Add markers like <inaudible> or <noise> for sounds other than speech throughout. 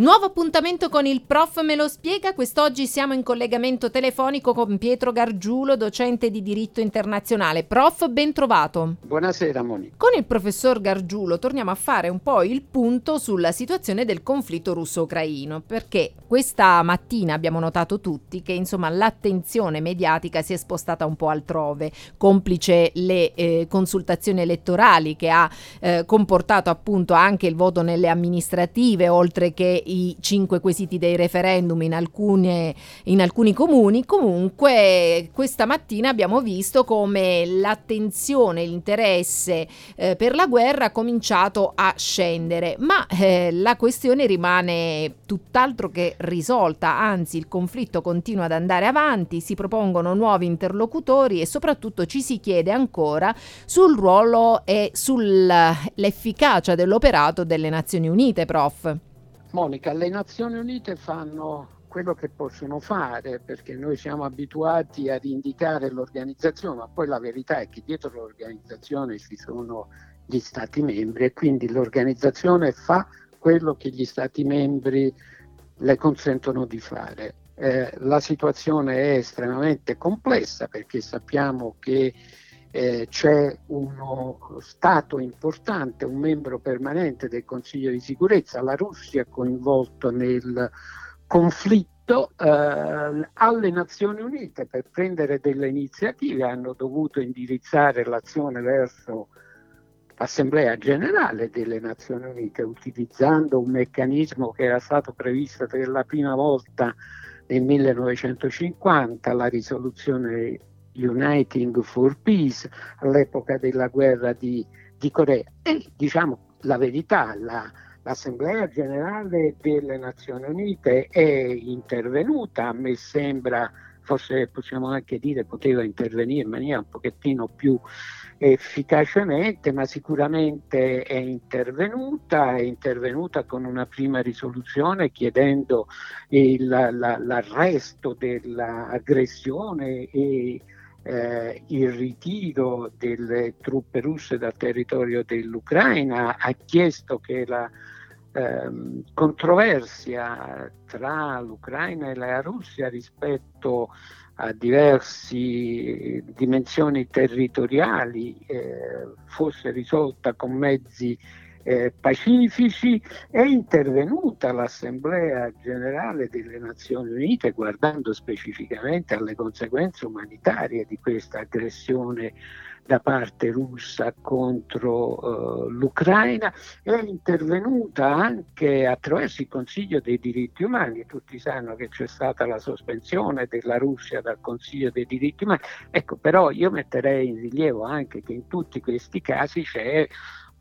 Nuovo appuntamento con il prof me lo spiega. Quest'oggi siamo in collegamento telefonico con Pietro Gargiulo, docente di diritto internazionale. Prof, ben trovato. Buonasera Moni. Con il professor Gargiulo torniamo a fare un po' il punto sulla situazione del conflitto russo-ucraino, perché questa mattina abbiamo notato tutti che insomma l'attenzione mediatica si è spostata un po' altrove, complice le eh, consultazioni elettorali che ha eh, comportato appunto anche il voto nelle amministrative, oltre che i cinque quesiti dei referendum in, alcune, in alcuni comuni, comunque questa mattina abbiamo visto come l'attenzione, l'interesse eh, per la guerra ha cominciato a scendere, ma eh, la questione rimane tutt'altro che risolta, anzi il conflitto continua ad andare avanti, si propongono nuovi interlocutori e soprattutto ci si chiede ancora sul ruolo e sull'efficacia dell'operato delle Nazioni Unite, prof. Monica, le Nazioni Unite fanno quello che possono fare perché noi siamo abituati ad indicare l'organizzazione, ma poi la verità è che dietro l'organizzazione ci sono gli Stati membri e quindi l'organizzazione fa quello che gli Stati membri le consentono di fare. Eh, la situazione è estremamente complessa perché sappiamo che eh, c'è uno Stato importante, un membro permanente del Consiglio di sicurezza, la Russia coinvolto nel conflitto eh, alle Nazioni Unite per prendere delle iniziative. Hanno dovuto indirizzare l'azione verso l'Assemblea generale delle Nazioni Unite utilizzando un meccanismo che era stato previsto per la prima volta nel 1950, la risoluzione Uniting for Peace all'epoca della guerra di, di Corea. E diciamo la verità, la, l'Assemblea generale delle Nazioni Unite è intervenuta, a me sembra, forse possiamo anche dire poteva intervenire in maniera un pochettino più efficacemente, ma sicuramente è intervenuta, è intervenuta con una prima risoluzione chiedendo il, la, l'arresto dell'aggressione e eh, il ritiro delle truppe russe dal territorio dell'Ucraina, ha chiesto che la ehm, controversia tra l'Ucraina e la Russia rispetto a diverse dimensioni territoriali eh, fosse risolta con mezzi eh, pacifici, è intervenuta l'Assemblea generale delle Nazioni Unite guardando specificamente alle conseguenze umanitarie di questa aggressione da parte russa contro uh, l'Ucraina, è intervenuta anche attraverso il Consiglio dei diritti umani. Tutti sanno che c'è stata la sospensione della Russia dal Consiglio dei diritti umani. Ecco, però io metterei in rilievo anche che in tutti questi casi c'è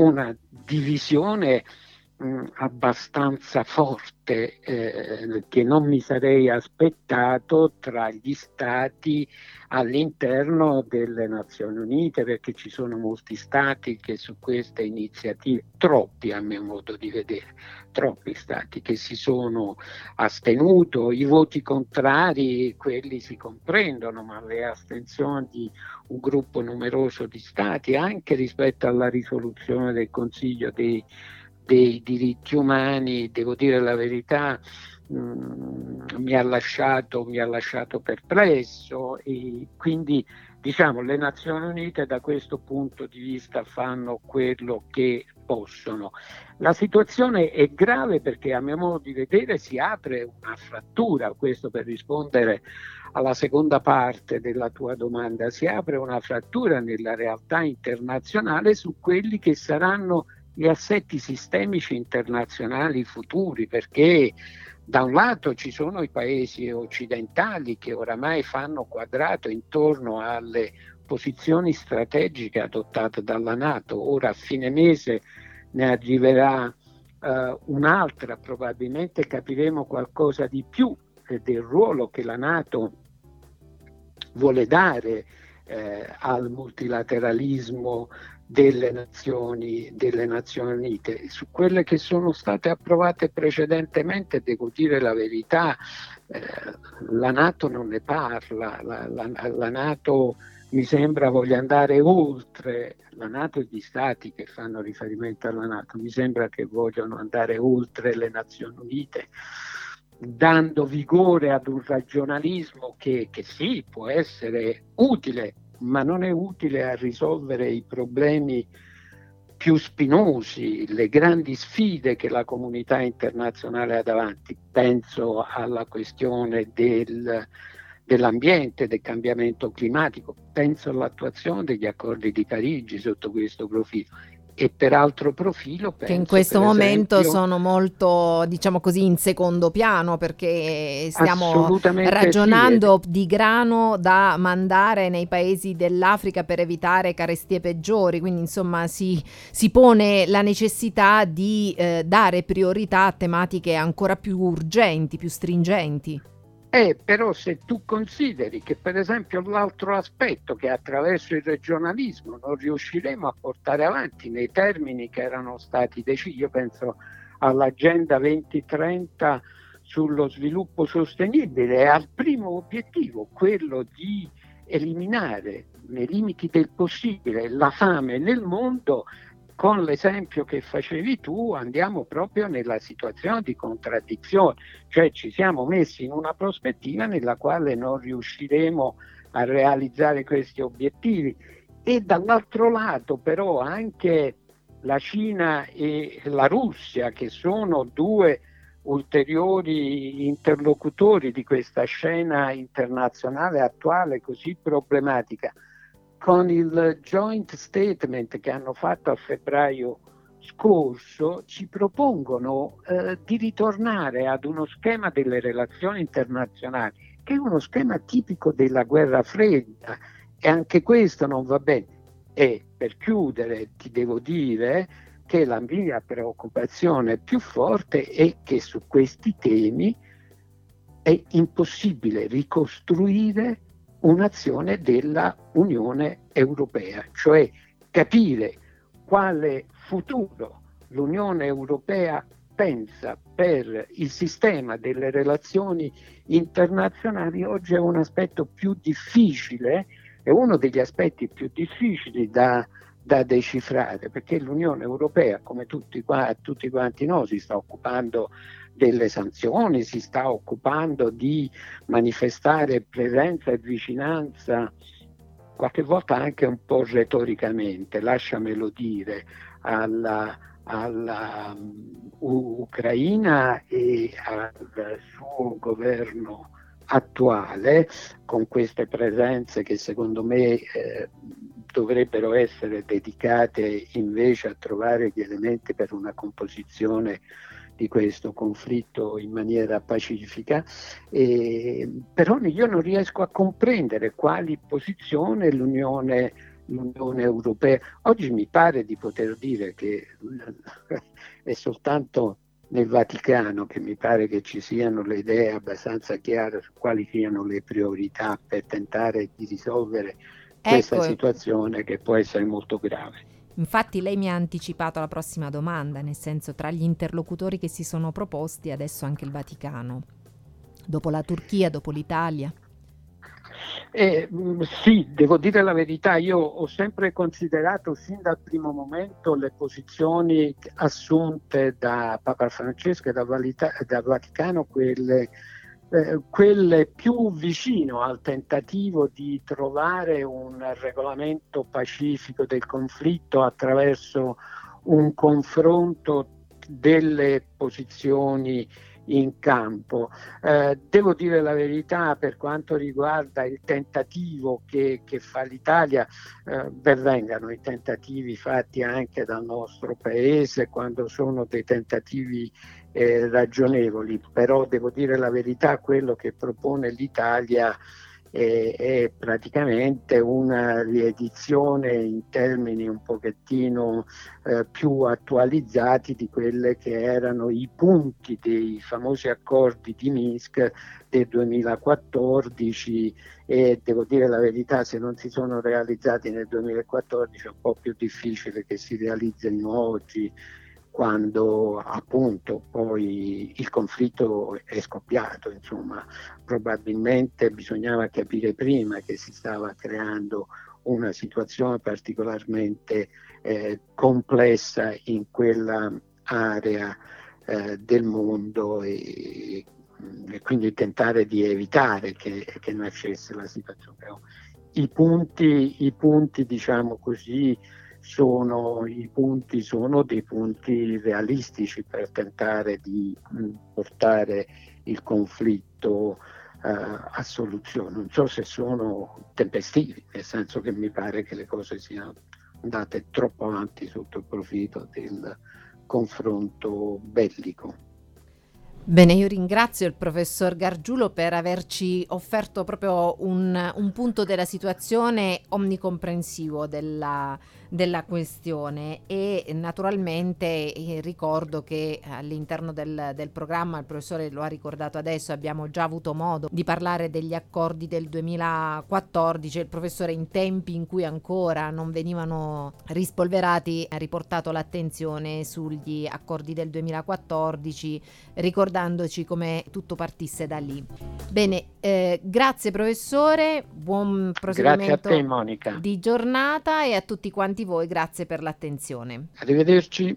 una divisione mh, abbastanza forte eh, che non mi sarei aspettato tra gli stati all'interno delle Nazioni Unite perché ci sono molti stati che su queste iniziative, troppi a mio modo di vedere, troppi stati che si sono astenuti, i voti contrari, quelli si comprendono, ma le astensioni di un gruppo numeroso di stati, anche rispetto alla risoluzione del Consiglio dei, dei diritti umani, devo dire la verità, Mm, mi, ha lasciato, mi ha lasciato perplesso e quindi diciamo le Nazioni Unite da questo punto di vista fanno quello che possono. La situazione è grave perché a mio modo di vedere si apre una frattura, questo per rispondere alla seconda parte della tua domanda, si apre una frattura nella realtà internazionale su quelli che saranno gli assetti sistemici internazionali futuri perché da un lato ci sono i paesi occidentali che oramai fanno quadrato intorno alle posizioni strategiche adottate dalla Nato, ora a fine mese ne arriverà uh, un'altra, probabilmente capiremo qualcosa di più eh, del ruolo che la Nato vuole dare eh, al multilateralismo delle nazioni, delle Nazioni Unite. Su quelle che sono state approvate precedentemente, devo dire la verità, eh, la Nato non ne parla, la, la, la Nato mi sembra voglia andare oltre la Nato e gli stati che fanno riferimento alla Nato, mi sembra che vogliono andare oltre le Nazioni Unite, dando vigore ad un ragionalismo che, che sì, può essere utile, ma non è utile a risolvere i problemi più spinosi, le grandi sfide che la comunità internazionale ha davanti. Penso alla questione del, dell'ambiente, del cambiamento climatico, penso all'attuazione degli accordi di Parigi sotto questo profilo e per altro profilo che in questo momento esempio, sono molto diciamo così in secondo piano perché stiamo ragionando sì. di grano da mandare nei paesi dell'Africa per evitare carestie peggiori quindi insomma si, si pone la necessità di eh, dare priorità a tematiche ancora più urgenti più stringenti eh, però se tu consideri che per esempio l'altro aspetto che attraverso il regionalismo non riusciremo a portare avanti nei termini che erano stati decisi, io penso all'agenda 2030 sullo sviluppo sostenibile e al primo obiettivo, quello di eliminare nei limiti del possibile la fame nel mondo, con l'esempio che facevi tu andiamo proprio nella situazione di contraddizione, cioè ci siamo messi in una prospettiva nella quale non riusciremo a realizzare questi obiettivi. E dall'altro lato però anche la Cina e la Russia che sono due ulteriori interlocutori di questa scena internazionale attuale così problematica con il joint statement che hanno fatto a febbraio scorso ci propongono eh, di ritornare ad uno schema delle relazioni internazionali che è uno schema tipico della guerra fredda e anche questo non va bene. E per chiudere ti devo dire che la mia preoccupazione più forte è che su questi temi è impossibile ricostruire un'azione della Unione Europea, cioè capire quale futuro l'Unione Europea pensa per il sistema delle relazioni internazionali oggi è un aspetto più difficile, è uno degli aspetti più difficili da, da decifrare, perché l'Unione Europea, come tutti, tutti quanti noi, si sta occupando delle sanzioni, si sta occupando di manifestare presenza e vicinanza, qualche volta anche un po' retoricamente, lasciamelo dire, alla, alla um, Ucraina e al suo governo attuale con queste presenze che secondo me eh, dovrebbero essere dedicate invece a trovare gli elementi per una composizione di questo conflitto in maniera pacifica, eh, però io non riesco a comprendere quali posizioni l'Unione, l'Unione Europea. Oggi mi pare di poter dire che <laughs> è soltanto nel Vaticano che mi pare che ci siano le idee abbastanza chiare su quali siano le priorità per tentare di risolvere questa ecco. situazione che può essere molto grave. Infatti lei mi ha anticipato la prossima domanda, nel senso tra gli interlocutori che si sono proposti adesso anche il Vaticano, dopo la Turchia, dopo l'Italia. Eh, mm, sì, devo dire la verità, io ho sempre considerato sin dal primo momento le posizioni assunte da Papa Francesco e da, Valita- da Vaticano quelle eh, quelle più vicino al tentativo di trovare un regolamento pacifico del conflitto attraverso un confronto delle posizioni in campo. Eh, devo dire la verità per quanto riguarda il tentativo che, che fa l'Italia, eh, benvengano i tentativi fatti anche dal nostro paese quando sono dei tentativi eh, ragionevoli, però devo dire la verità, quello che propone l'Italia è, è, praticamente una riedizione in termini un pochettino eh, più attualizzati di quelle che erano i punti dei famosi accordi di Minsk del 2014 e devo dire la verità se non si sono realizzati nel 2014 è un po' più difficile che si realizzino oggi quando appunto poi il conflitto è scoppiato, insomma, probabilmente bisognava capire prima che si stava creando una situazione particolarmente eh, complessa in quella area eh, del mondo e, e, quindi tentare di evitare che, che nascesse la situazione. I punti, i punti diciamo così, sono, i punti sono dei punti realistici per tentare di mm, portare il conflitto uh, a soluzione. Non so se sono tempestivi, nel senso che mi pare che le cose siano andate troppo avanti sotto il profilo del confronto bellico. Bene, io ringrazio il professor Gargiulo per averci offerto proprio un, un punto della situazione omnicomprensivo della, della questione. E naturalmente eh, ricordo che all'interno del, del, programma, il professore lo ha ricordato adesso, abbiamo già avuto modo di parlare degli accordi del 2014, il professore in tempi in cui ancora non venivano rispolverati ha riportato l'attenzione sugli accordi del 2014 ricordandoci come tutto partisse da lì. Bene, eh, grazie professore, buon proseguimento te, di giornata e a tutti quanti voi grazie per l'attenzione. Arrivederci.